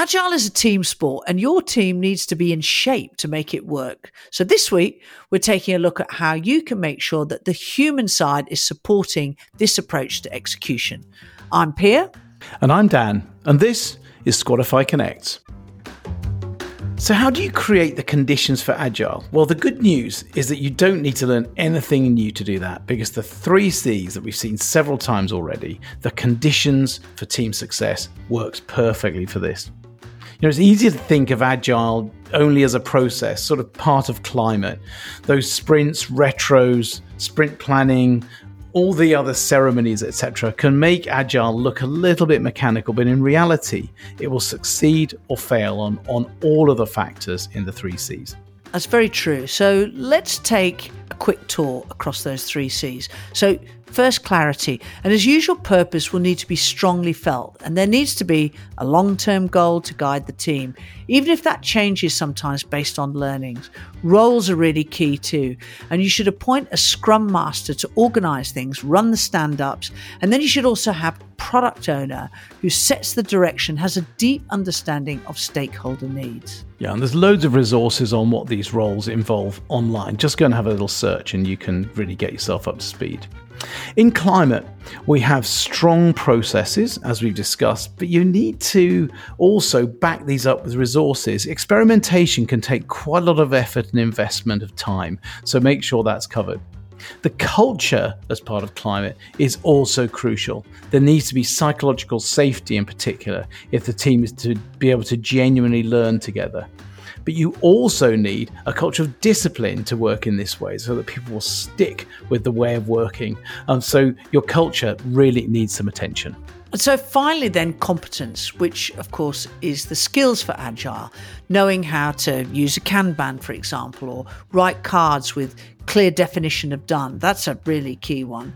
Agile is a team sport and your team needs to be in shape to make it work. So this week, we're taking a look at how you can make sure that the human side is supporting this approach to execution. I'm Pia. And I'm Dan. And this is Squadify Connect. So, how do you create the conditions for Agile? Well, the good news is that you don't need to learn anything new to do that because the three C's that we've seen several times already, the conditions for team success, works perfectly for this. You know, it's easy to think of agile only as a process, sort of part of climate. Those sprints, retros, sprint planning, all the other ceremonies, etc., can make agile look a little bit mechanical, but in reality, it will succeed or fail on, on all of the factors in the three C's. That's very true. So let's take a quick tour across those three C's. So, first, clarity. And as usual, purpose will need to be strongly felt, and there needs to be a long term goal to guide the team, even if that changes sometimes based on learnings. Roles are really key too, and you should appoint a scrum master to organize things, run the stand ups, and then you should also have product owner who sets the direction, has a deep understanding of stakeholder needs. Yeah, and there's loads of resources on what these roles involve online. Just go and have a little search and you can really get yourself up to speed. In climate, we have strong processes, as we've discussed, but you need to also back these up with resources. Experimentation can take quite a lot of effort and investment of time, so make sure that's covered. The culture as part of climate is also crucial. There needs to be psychological safety in particular if the team is to be able to genuinely learn together. But you also need a culture of discipline to work in this way so that people will stick with the way of working. Um, so your culture really needs some attention. And so, finally, then, competence, which of course is the skills for Agile, knowing how to use a Kanban, for example, or write cards with clear definition of done. That's a really key one.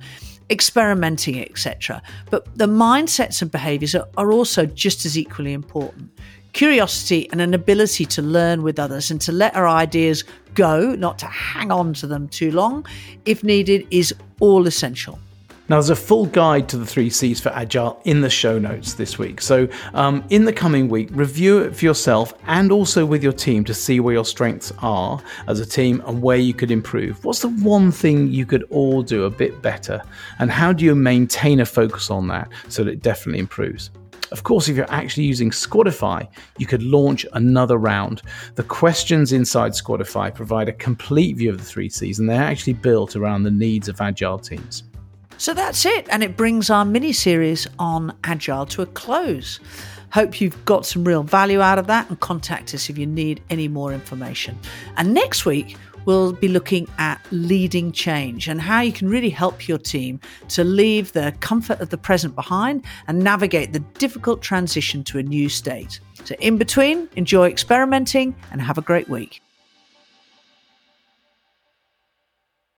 Experimenting, etc. But the mindsets and behaviors are, are also just as equally important. Curiosity and an ability to learn with others and to let our ideas go, not to hang on to them too long, if needed, is all essential. Now, there's a full guide to the three C's for Agile in the show notes this week. So, um, in the coming week, review it for yourself and also with your team to see where your strengths are as a team and where you could improve. What's the one thing you could all do a bit better? And how do you maintain a focus on that so that it definitely improves? Of course, if you're actually using Squadify, you could launch another round. The questions inside Squadify provide a complete view of the three C's, and they're actually built around the needs of agile teams. So that's it, and it brings our mini series on Agile to a close. Hope you've got some real value out of that and contact us if you need any more information. And next week, we'll be looking at leading change and how you can really help your team to leave the comfort of the present behind and navigate the difficult transition to a new state. So, in between, enjoy experimenting and have a great week.